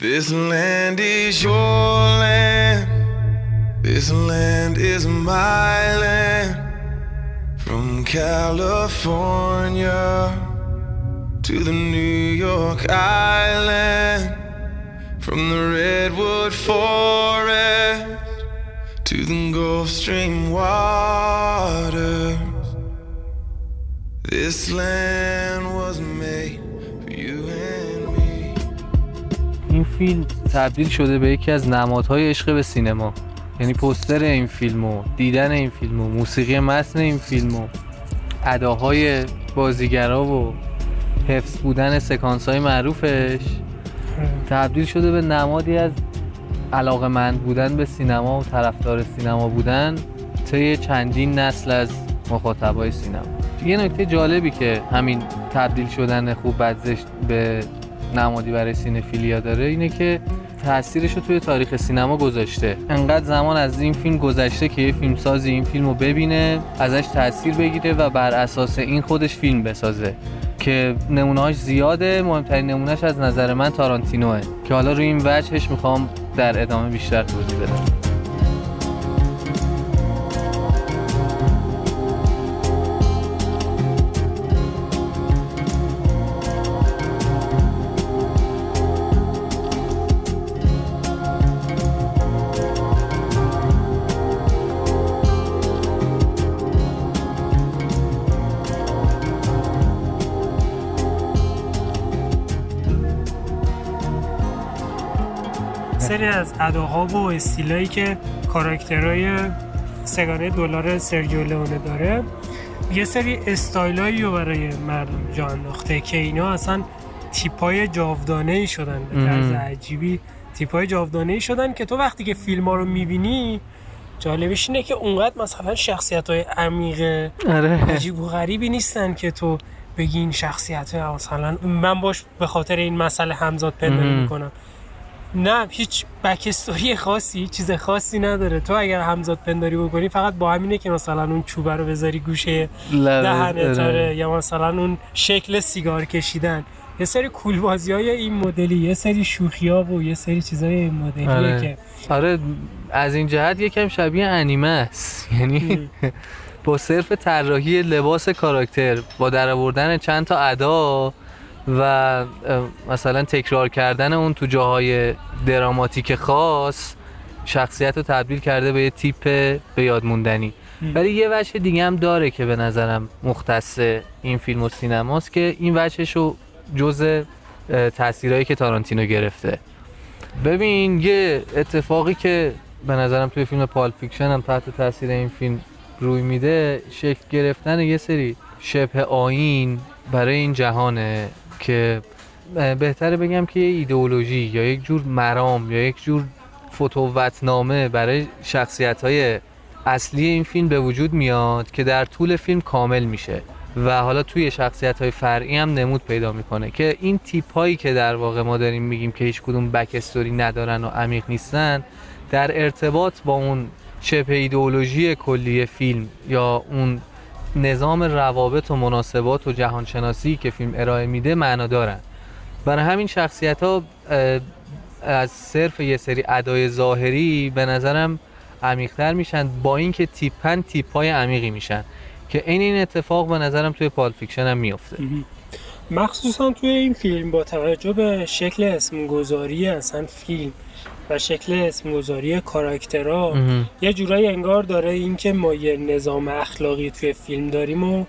This land is your land. This land is my land. From California to the New York Island. From the Redwood Forest to the Gulf Stream waters. This land فیلم تبدیل شده به یکی از نمادهای عشق به سینما. یعنی پستر این فیلم و دیدن این فیلم و موسیقی متن این فیلم و اداهای بازیگرا و حفظ بودن سکانس های معروفش تبدیل شده به نمادی از علاقه مند بودن به سینما و طرفدار سینما بودن طی چندین نسل از مخاطبای سینما. یه نکته جالبی که همین تبدیل شدن خوب بد زشت به نمادی برای سینفیلیا داره اینه که تاثیرش رو توی تاریخ سینما گذاشته. انقدر زمان از این فیلم گذشته که یه فیلمسازی این فیلم رو ببینه ازش تاثیر بگیره و بر اساس این خودش فیلم بسازه. که نمونهاش زیاده مهمترین نمونهش از نظر من تارانتینوه. که حالا روی این وجهش می‌خوام در ادامه بیشتر توضیح بدم. سری از اداها و استیلایی که کاراکترهای سگانه دلار سرگیو لئونه داره یه سری استایلایی رو برای مردم جا انداخته که اینا اصلا تیپای جاودانه ای شدن به طرز عجیبی. تیپای جاودانه ای شدن که تو وقتی که فیلم ها رو می‌بینی جالبش اینه که اونقدر مثلا شخصیت های عمیق آره. عجیب و غریبی نیستن که تو بگی این شخصیت ها مثلا من باش به خاطر این مسئله همزاد پنداری مهم. می‌کنم. نه هیچ بکستوری خاصی چیز خاصی نداره. تو اگر همزاد پنداری بکنی فقط با همینه که مثلا اون چوبه رو بذاری گوشه دهنت آره. یا مثلا اون شکل سیگار کشیدن. یه سری کول بازی های این مدلی یه سری شوخی ها و یه سری چیزای این مدلیه آره. که آره از این جهت یکم شبیه انیمه است. یعنی با صرف طراحی لباس کاراکتر با درآوردن چند تا ادا و مثلا تکرار کردن اون تو جاهای دراماتیک خاص شخصیت رو تبدیل کرده به یه تیپ به یاد موندنی. ولی یه وجه دیگه هم داره که به نظرم مختص این فیلم و سینماست که این وجهش رو جزو تاثیرهایی که تارانتینو گرفته. ببین یه اتفاقی که به نظرم توی فیلم Pulp Fiction هم تحت تاثیر این فیلم روی میده شکل گرفتن یه سری شبه آین برای این جهانه که بهتره بگم که یه ایدئولوژی یا یک جور مرام یا یک جور فتوتنامه برای شخصیت های اصلی این فیلم به وجود میاد که در طول فیلم کامل میشه و حالا توی شخصیت های فرعی هم نمود پیدا می‌کنه که این تیپ هایی که در واقع ما داریم میگیم که هیچ کدوم بک استوری ندارن و عمیق نیستن در ارتباط با اون شبه ایدئولوژی کلی فیلم یا اون نظام روابط و مناسبات و جهانشناسی که فیلم ارائه میده معنا دارن. برای همین شخصیت ها از صرف یه سری ادای ظاهری به نظرم عمیقتر میشن با اینکه تیپن تیپ های عمیقی میشن که این این اتفاق به نظرم توی Pulp Fiction هم میفته مخصوصا توی این فیلم با توجه به شکل اسم‌گذاری اصلا فیلم و شکل اسم‌گذاری کاراکترها یه جورایی انگار داره اینکه ما یه نظام اخلاقی توی فیلم داریم و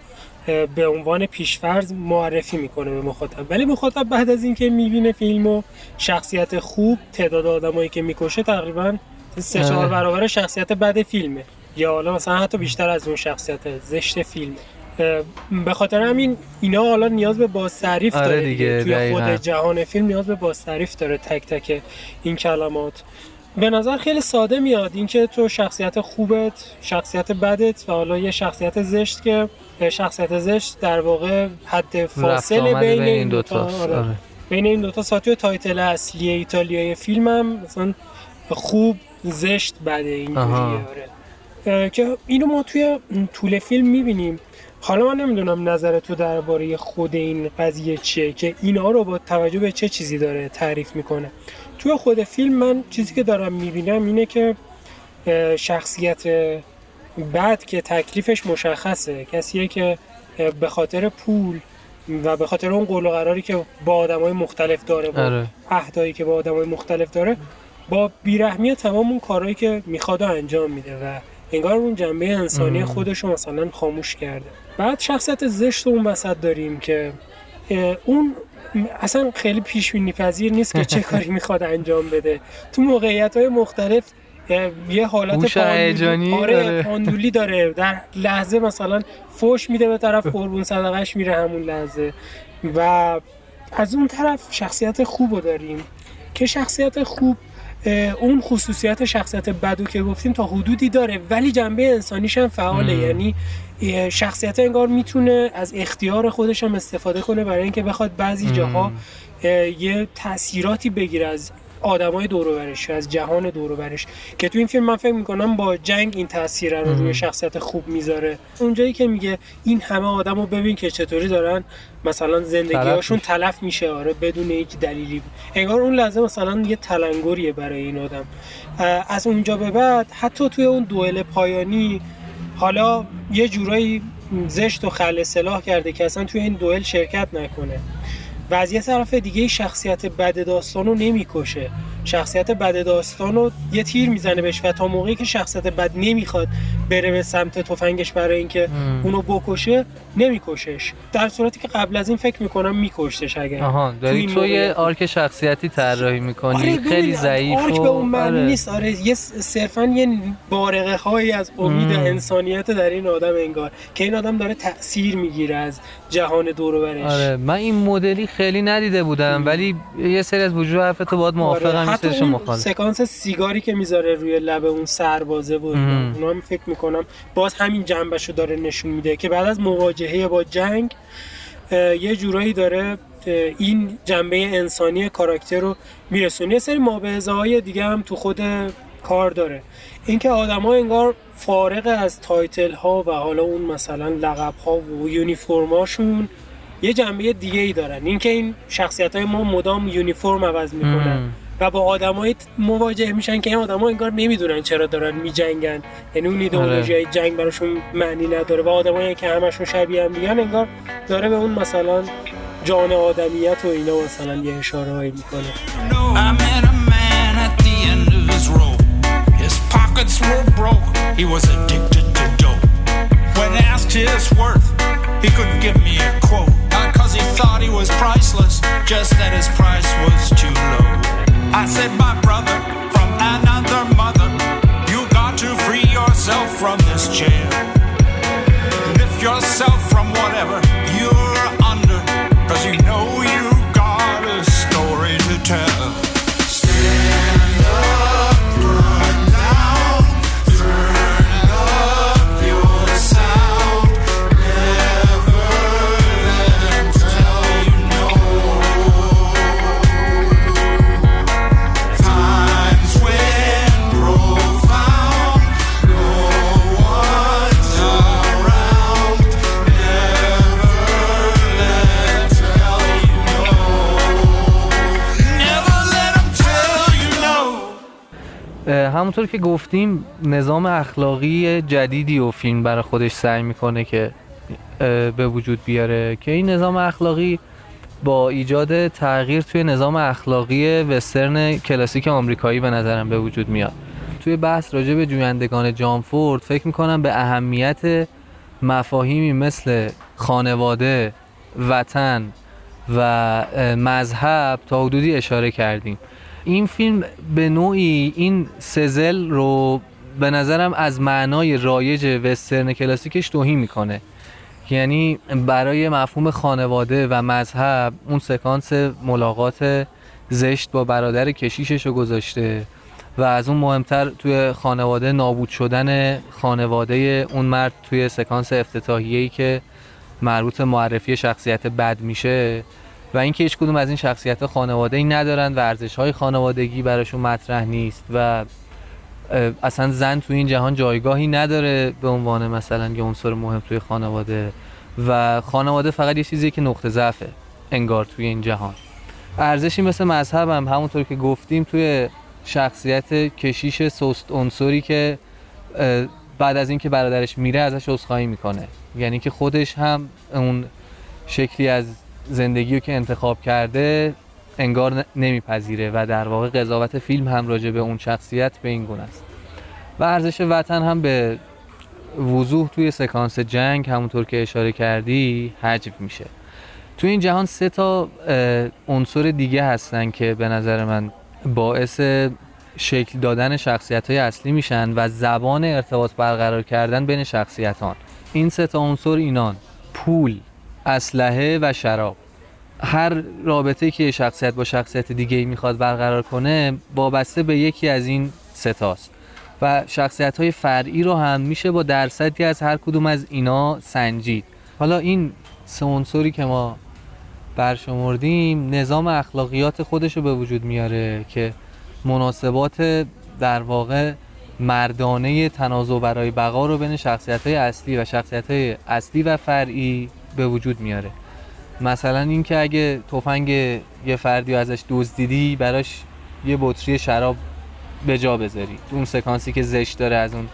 به عنوان پیشفرض معرفی می‌کنه به مخاطب. ولی مخاطب بعد از اینکه می‌بینه فیلم و شخصیت خوب تعداد آدمایی که می‌کشه تقریبا سه چهار آره. برابر شخصیت بد فیلمه. یا حالا مثلا حتی بیشتر از اون شخصیت زشت فیلمه. به خاطر همین اینا حالا نیاز به بازتعریف آره داره دیگه، دیگه. توی. خود جهان فیلم نیاز به بازتعریف داره تک تک این کلمات به نظر خیلی ساده میاد اینکه تو شخصیت خوبت شخصیت بدت و حالا یه شخصیت زشت که شخصیت زشت در واقع حد فاصله بین, این دوتا دوتا آره. بین این دوتا ساتیو title اصلی ایتالیایی فیلم هم مثلا خوب زشت بده اینجوریه. آره که اینو ما توی طول فیلم می‌بینیم حالا من نمی‌دونم نظر تو درباره خود این قضیه چیه که اینا رو با توجه به چه چیزی داره تعریف می‌کنه توی خود فیلم من چیزی که دارم می‌بینم اینه که شخصیت بعد که تکلیفش مشخصه کسیه که به خاطر پول و به خاطر اون قول و قراری که با آدمای مختلف داره و آره. عهدایی که با آدمای مختلف داره با بیرحمی تمام اون کارهایی که می‌خواد انجام میده و انگار اون جنبه انسانی خودش رو مثلا خاموش کرده. بعد شخصیت زشت اون وسط داریم که اون اصلا خیلی پیش بینی پذیر نیست که چه کاری می‌خواد انجام بده. تو موقعیت های مختلف یه حالت پاندولی آره پاندولی داره. در لحظه مثلا فوش میده به طرف قربون صدقش میره همون لحظه. و از اون طرف شخصیت خوب رو داریم. که شخصیت خوب اون خصوصیت شخصیت بدو که گفتیم تا حدودی داره ولی جنبه انسانیش هم فعاله. یعنی شخصیت انگار می‌تونه از اختیار خودش هم استفاده کنه برای اینکه بخواد بعضی جاها یه تاثیراتی بگیره از آدمای دور از جهان دور که تو این فیلم من فکر می‌کنم با جنگ این تاثیر رو روی شخصیت خوب می‌ذاره. اونجایی که میگه این همه آدم رو ببین که چطوری دارن مثلا زندگیهاشون تلف میشه. آره بدون هیچ دلیلی. انگار اون لحظه مثلا یه تلنگریه برای این آدم. از اونجا به بعد حتی توی اون دوئل پایانی حالا یه جورایی زشت و خل سلاح کرده که اصلا توی این دوئل شرکت نکنه. و از یه طرف دیگه شخصیت بد داستان نمی‌کشه. شخصیت بد داستان رو یه تیر می‌زنه بهش و تا موقعی که شخصیت بد نمی‌خواد بره به سمت تفنگش برای اینکه اونو بکشه نمیکشش. در صورتی که قبل از این فکر می‌کنم میکشتش اگر آها داری تو یه آرک شخصیتی طراحی می‌کنی. آره خیلی ضعیف آرک به اون معنی آره. نیست. آره یه صرفا یه بارقه هایی از امید انسانیت در این آدم انگار که این آدم داره تاثیر می‌گیره از جهان دور و برش. آره من این مدلی خیلی ندیده بودم ولی یه سری از وجود حرف تو باید موافقم. آره. حتی اون سکانس سیگاری که می‌ذاره روی لب اون سربازه بود اونا هم فکر می‌کنم باز همین جنبشو داره نشون میده که بعد از مواجهه با جنگ یه جورایی داره این جنبه انسانی کاراکتر رو میرسونه. یه سری مابه‌ازاهای دیگه هم تو خود کار داره. اینکه آدما انگار فارغ از title ها و حالا اون مثلا لقب ها و یونیفرماشون یه جنبه دیگه ای دارن. اینکه این شخصیت های ما مدام یونیفرم عوض می‌کنن. و با آدمایی مواجه میشن که این آدما انگار نمی‌دونن چرا دارن میجنگن یعنی اون ایدئولوژی آره. جنگ براشون معنی نداره و آدمایی که همشون شبیه هم دیگن انگار داره به اون مثلا جان آدمیت و اینا مثلا یه اشاره هایی می‌کنه He was addicted to dope. When asked his worth, he couldn't give me a quote. Not cause he thought he was priceless, just that his price was too low. I said, my brother, from another mother, you got to free yourself from this chair. Lift yourself همونطور که گفتیم نظام اخلاقی جدیدی و فیلم برای خودش سعی می‌کنه که به وجود بیاره که این نظام اخلاقی با ایجاد تغییر توی نظام اخلاقی وسترن کلاسیک آمریکایی به نظرم به وجود میاد. توی بحث راجع به جویندگان جانفورد فکر می‌کنم به اهمیت مفاهیمی مثل خانواده وطن و مذهب تا حدودی اشاره کردیم. این فیلم به نوعی این سزل رو به نظرم از معنای رایج وسترن کلاسیکش توهین می‌کنه. یعنی برای مفهوم خانواده و مذهب اون سکانس ملاقات زشت با برادر کشیشش رو گذاشته و از اون مهمتر توی خانواده نابود شدن خانواده اون مرد توی سکانس افتتاحیه‌ای که مربوط معرفی شخصیت بد میشه و اینکه هیچ کدوم از این شخصیت خانواده ای ندارن و ارزش های خانوادگی براشون مطرح نیست و اصلا زن توی این جهان جایگاهی نداره به عنوان مثلا یه عنصر مهم توی خانواده و خانواده فقط یه چیزیه که نقطه ضعفه انگار توی این جهان. ارزشی مثل مذهب هم همونطور که گفتیم توی شخصیت کشیش سست عنصری که بعد از اینکه برادرش میره ازش عذرخواهی می‌کنه. یعنی که خودش هم اون شکلی از زندگی رو که انتخاب کرده انگار نمیپذیره و در واقع قضاوت فیلم هم راجع به اون شخصیت به این گونه است. و ارزش وطن هم به وضوح توی سکانس جنگ همونطور که اشاره کردی حجب میشه. توی این جهان سه تا عنصر دیگه هستن که به نظر من باعث شکل دادن شخصیت های اصلی میشن و زبان ارتباط برقرار کردن بین شخصیتان. این سه تا عنصر اینان پول اسلحه و شراب. هر رابطه که شخصیت با شخصیت دیگه می‌خواد برقرار کنه وابسته به یکی از این ستاست و شخصیت های فرعی رو هم میشه با درصدی از هر کدوم از اینا سنجید. حالا این عنصری که ما برشمردیم نظام اخلاقیات خودش رو به وجود میاره که مناسبات در واقع مردانه تنازع برای بقا رو بین شخصیت های اصلی و شخصیت های اصلی و فرعی به وجود میاره. مثلا اینکه اگه تفنگ یه فردی ازش دزدیدی براش یه بطری شراب به جا بذاری. اون سکانسی که زشت داره از اون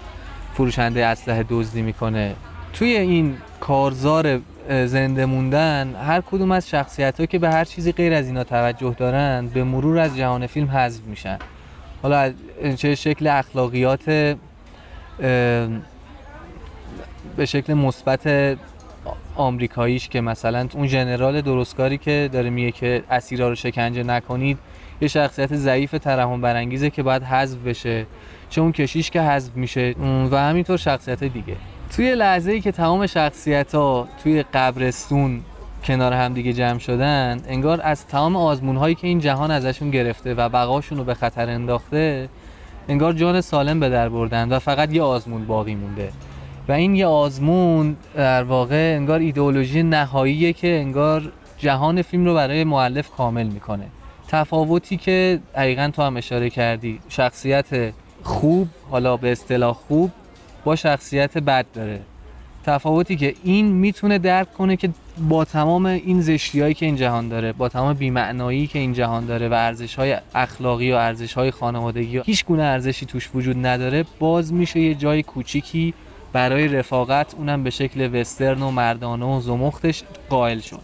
فروشنده اسلحه دزدی می‌کنه. توی این کارزار زنده موندن هر کدوم از شخصیت ها که به هر چیزی غیر از اینا توجه دارن به مرور از جهان فیلم حذف میشن. حالا چه شکل اخلاقیات به شکل مثبت آمریکاییش که مثلا اون ژنرال درستکاری که داره میگه که اسیرا رو شکنجه نکنید یه شخصیت ضعیف ترحم برانگیزه که باید حذف بشه. چه اون کشیش که حذف میشه. و همینطور شخصیت دیگه. توی لحظه ای که تمام شخصیت ها توی قبرستون کنار هم دیگه جمع شدن انگار از تمام آزمون هایی که این جهان ازشون گرفته و بقاشون رو به خطر انداخته انگار جان سالم به در بردن و فقط یه آزمون باقی مونده. و این یه آزمون در واقع انگار ایدئولوژی نهاییه که انگار جهان فیلم رو برای معلف کامل می‌کنه. تفاوتی که حقیقا تو هم اشاره کردی شخصیت خوب حالا به اصطلاح خوب با شخصیت بد داره. تفاوتی که این می‌تونه درک کنه که با تمام این زشتی که این جهان داره با تمام بیمعنایی که این جهان داره و ارزش های اخلاقی و ارزش های خانوادگی و هیچ گونه ارزشی توش وجود نداره باز میشه یه جای کوچیکی برای رفاقت اونم به شکل وسترن و مردانه و زمختش قائل شد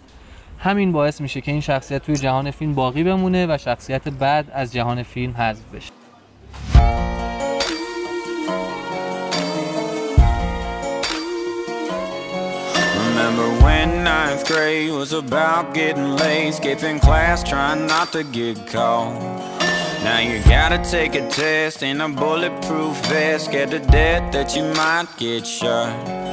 همین باعث میشه که این شخصیت توی جهان فیلم باقی بمونه و شخصیت بعد از جهان فیلم حذف بشه. Now you gotta take a test in a bulletproof vest, scared to death that you might get shot.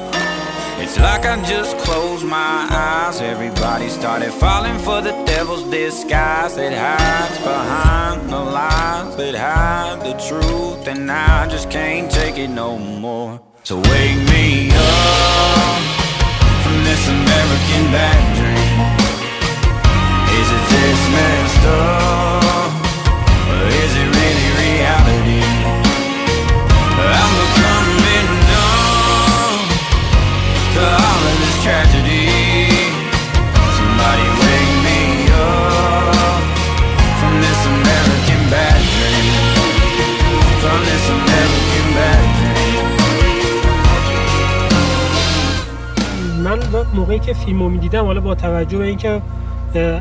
It's like I just closed my eyes. Everybody started falling for the devil's disguise that hides behind the lies that hide the truth. And I just can't take it no more. So wake me up from this American bad dream. Is it this messed up? موقعی که فیلمو می‌دیدم حالا با توجه به اینکه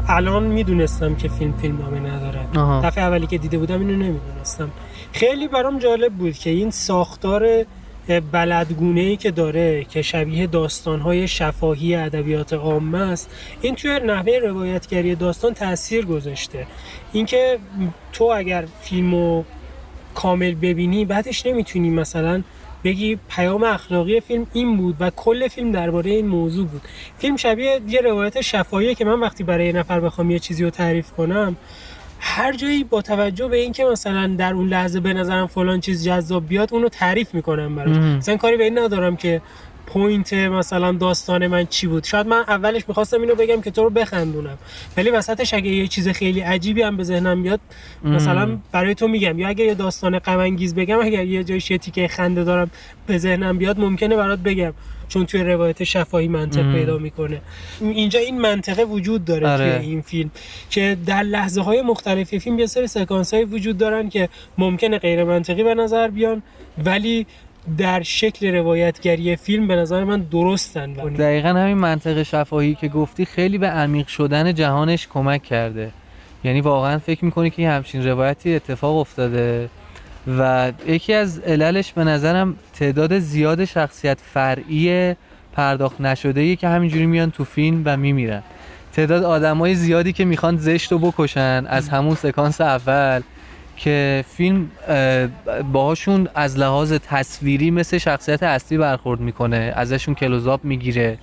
الان می‌دونستم که فیلم فیلم نامه نداره. آها. دفعه اولی که دیده بودم اینو نمی‌دونستم. خیلی برام جالب بود که این ساختار بلدگونه ای که داره که شبیه داستانهای شفاهی ادبیات عامه است این توی نحوه روایتگری داستان تاثیر گذاشته. اینکه تو اگر فیلمو کامل ببینی بعدش نمی‌تونی مثلا بگی پیام اخلاقی فیلم این بود و کل فیلم درباره این موضوع بود فیلم شبیه یه روایت شفاهیه که من وقتی برای یه نفر بخوام یه چیزی رو تعریف کنم هر جایی با توجه به اینکه مثلا در اون لحظه به نظرم فلان چیز جذاب بیاد اونو تعریف می‌کنم براش. مثلا کاری به این ندارم که point مثلا داستان من چی بود؟ شاید من اولش می‌خواستم اینو بگم که تو رو بخندونم. ولی وسطش اگه یه چیز خیلی عجیبی هم به ذهنم بیاد مثلا برای تو میگم. یا اگه یه داستان غم انگیز بگم اگر یه جایش یه تیکه خنده دارم به ذهنم بیاد ممکنه برات بگم. چون توی روایت شفاهی منطق پیدا می‌کنه. اینجا این منطقه وجود داره آره. توی این فیلم که در لحظه های مختلفی فیلم یه سری سکانس های وجود دارن که ممکنه غیر منطقی به نظر بیان ولی در شکل روایتگری فیلم به نظر من درستن دقیقا همین منطق شفاهی که گفتی خیلی به عمیق شدن جهانش کمک کرده. یعنی واقعا فکر می‌کنی که همچین روایتی اتفاق افتاده و یکی از عللش به نظرم تعداد زیاد شخصیت فرعی پرداخت نشده که همینجوری میان تو فیلم و میمیرن. تعداد آدمای زیادی که می‌خوان زشت رو بکشن از همون سکانس اول که فیلم باهاشون از لحاظ تصویری مثل شخصیت اصلی برخورد می‌کنه ازشون کلوزاپ می‌گیره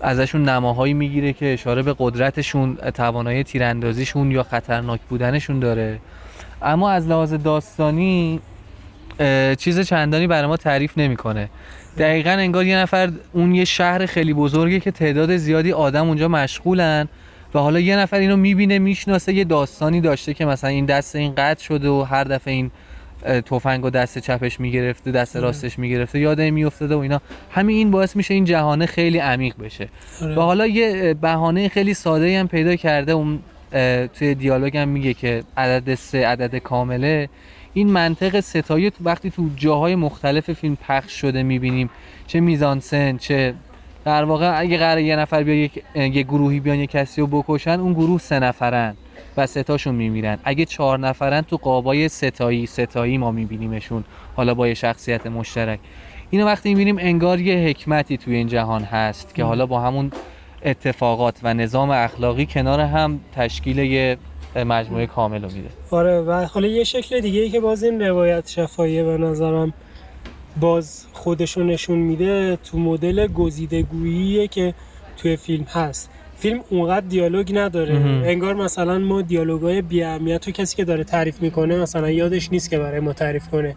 ازشون نماهایی می‌گیره که اشاره به قدرتشون توانایی تیراندازیشون یا خطرناک بودنشون داره. اما از لحاظ داستانی چیز چندانی برای ما تعریف نمی‌کنه. دقیقا انگار یه نفر اون یه شهر خیلی بزرگه که تعداد زیادی آدم اونجا مشغولن و حالا یه نفر اینو می‌بینه می‌شناسه یه داستانی داشته که مثلا این دست این قطع شده و هر دفعه این تفنگ و دست چپش می‌گرفته دست راستش می‌گرفته یاده میافتاده و اینا. همین این باعث میشه این جهانه خیلی عمیق بشه. و حالا یه بهانه خیلی ساده هم پیدا کرده. اون توی دیالوگ هم میگه که عدد سه عدد کامله. این منطق ستایی تو وقتی تو جاهای مختلف فیلم پخش شده می‌بینیم چه میزانسن چه در واقع اگه قرار یه نفر بیا یک یه گروهی بیان یه کسی رو بکشن اون گروه سه نفرن و ستاشون میمیرن. اگه چهار نفرن تو قابای ستایی ستایی ما میبینیمشون حالا با یه شخصیت مشترک. اینو وقتی می‌بینیم انگار یه حکمتی توی این جهان هست که حالا با همون اتفاقات و نظام اخلاقی کنار هم تشکیل یه مجموعه کامل رو میده. آره و حالا یه شکل دیگه ای که باز این روایت شفاییه به نظرم باز خودشون نشون میده تو مدل گزیدگوییه که توی فیلم هست. فیلم اونقدر دیالوگ نداره. انگار مثلا ما دیالوگای بی اهمیت تو کسی که داره تعریف می‌کنه مثلا یادش نیست که برای ما تعریف کنه.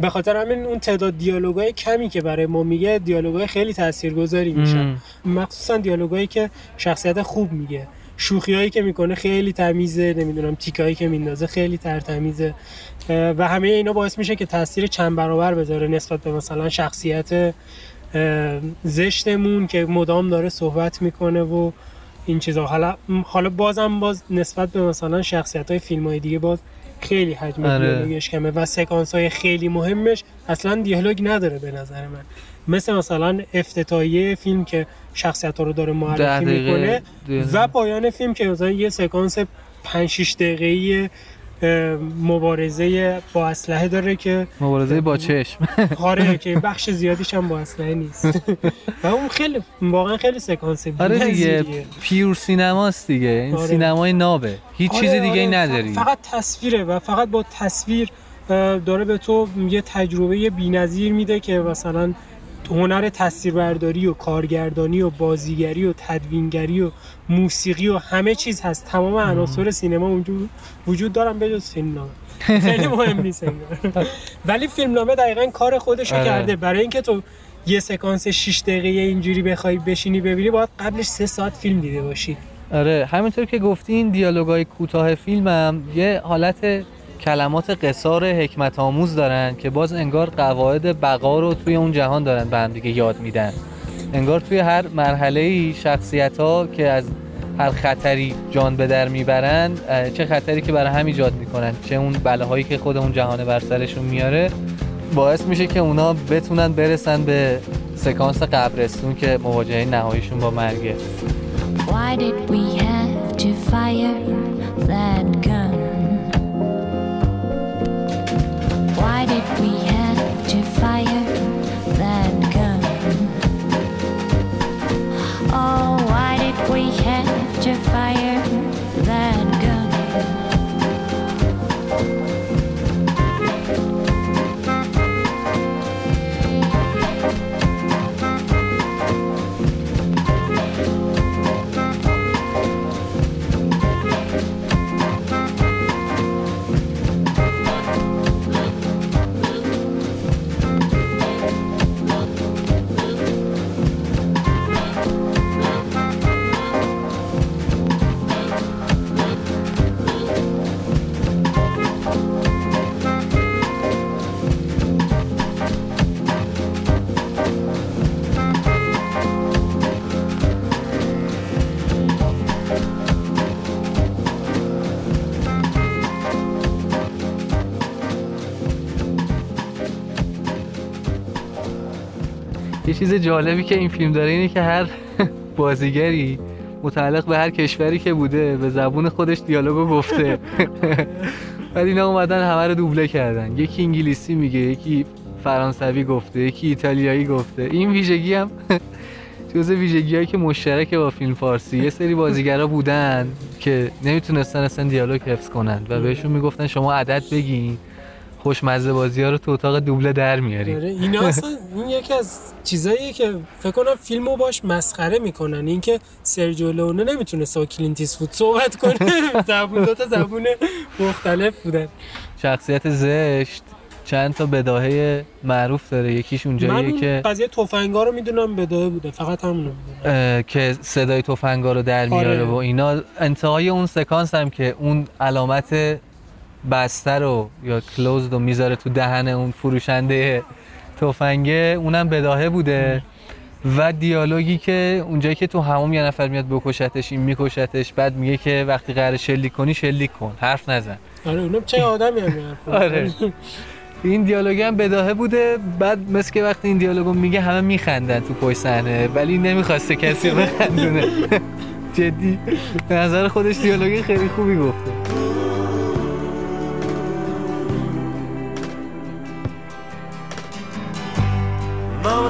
به خاطر همین اون تعداد دیالوگای کمی که برای ما میگه دیالوگای خیلی تاثیرگذاری میشن مخصوصا دیالوگایی که شخصیت خوب میگه. شوخیایی که می‌کنه خیلی تمیزه نمی‌دونم تیکایی که میندازه خیلی ترتمیزه و همه اینا باعث میشه که تاثیر چند برابر بذاره نسبت به مثلا شخصیت زشتمون که مدام داره صحبت می‌کنه و این چیزا. حالا حالا بازم باز نسبت به مثلا شخصیت های فیلم های دیگه باز خیلی حجم آره. دیالوگش کمه و سکانس های خیلی مهمش اصلا دیالوگ نداره به نظر من. مثل مثلا افتتاحیه فیلم که شخصیت ها رو داره معرفی دقیقه، می‌کنه و پایان فیلم که مثلا یه سکانس 5 6 دقیقه‌ای مبارزه با اسلحه داره که مبارزه با چشم. آره که بخش زیادیش هم با اسلحه نیست. و اون خیلی واقعا خیلی سکانس آره دیگه. پیور سینماست دیگه. این آره. سینمای نابه. هیچ آره، چیز دیگه ای آره، نداری. فقط تصویره و فقط با تصویر داره به تو یه تجربه بی‌نظیر میده که مثلا هنر تصویربرداری و کارگردانی و بازیگری و تدوینگری و موسیقی و همه چیز هست. تمام عناصر سینما اونجا وجود دارن بجز فیلمنامه. خیلی مهم نیست. ولی فیلمنامه دقیقا کار خودشو آره. کرده. برای اینکه تو یه سکانس 6 دقیقه اینجوری بخوای بشینی ببینی باید قبلش سه ساعت فیلم دیده باشی. آره همینطور که گفتی این دیالوگای کوتاه فیلمم یه حالت کلمات قصار حکمت آموز دارن که باز انگار قواعد بقا رو توی اون جهان دارن به هم دیگه یاد میدن. انگار توی هر مرحله ای شخصیت ها که از هر خطری جان به در می‌برن چه خطری که برای هم ایجاد می‌کنن چه اون بلاهایی که خود اون جهانه بر سرشون میاره باعث میشه که اونا بتونن برسن به سکانس قبرستون که مواجهه نهاییشون با مرگه Why did we have to fire that we had چیز جالبی که این فیلم داره اینه که هر بازیگری متعلق به هر کشوری که بوده به زبون خودش دیالوگو گفته. ولی اینا اومدن همه رو دوبله کردن. یکی انگلیسی میگه یکی فرانسوی گفته یکی ایتالیایی گفته. این ویژگی هم جز ویژگی هایی که مشترکه با فیلم فارسی. یه سری بازیگرا بودن که نمی‌تونستن اصلا دیالوگ حفظ کنن و بهشون می‌گفتن شما عدد بگین. خوشمزه بازی ها رو تو اتاق دوبله در میاریم آره اینا اصلا این یکی از چیزاییه که فکر کنم فیلمو باش مسخره می‌کنن. اینکه سرجیو لئونه نمی‌تونه با کلینت ایستوود صحبت کنه. زبون دو تا زبون مختلف بودن. شخصیت زشت چند تا بداهه معروف داره. یکیش من اونجاییه که قضیه تفنگا رو می‌دونم بداهه بوده. فقط همون رو می‌دونم که صدای تفنگا رو در میاره آره. و اینا. انتهای اون سکانس هم که اون علامت بسته رو یا کلوزد رو می‌ذاره تو دهن اون فروشنده تفنگه اونم بداهه بوده. و دیالوگی که اونجایی که تو هموم یه نفر میاد بکشتش این میکشتش بعد میگه که وقتی قرار شلیک کنی شلیک کن حرف نزن. آره اونم چه آدمی هم آره. این دیالوگ هم بداهه بوده بعد مثل که وقتی این دیالوگو میگه همه میخندن تو پشت صحنه ولی نمی‌خواسته کسی رو بخندونه. جدی. به نظر خودش دیالوگ خیلی خوبی گفته.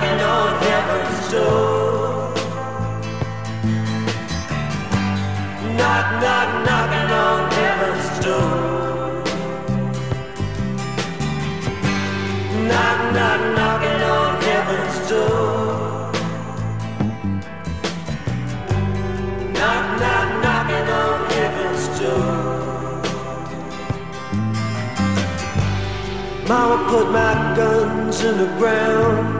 knocking on heaven's door. Knock, knock, knocking on heaven's door. Knock, knock, knocking on heaven's door. Knock, knock, knocking on heaven's door. Mama put my guns in the ground.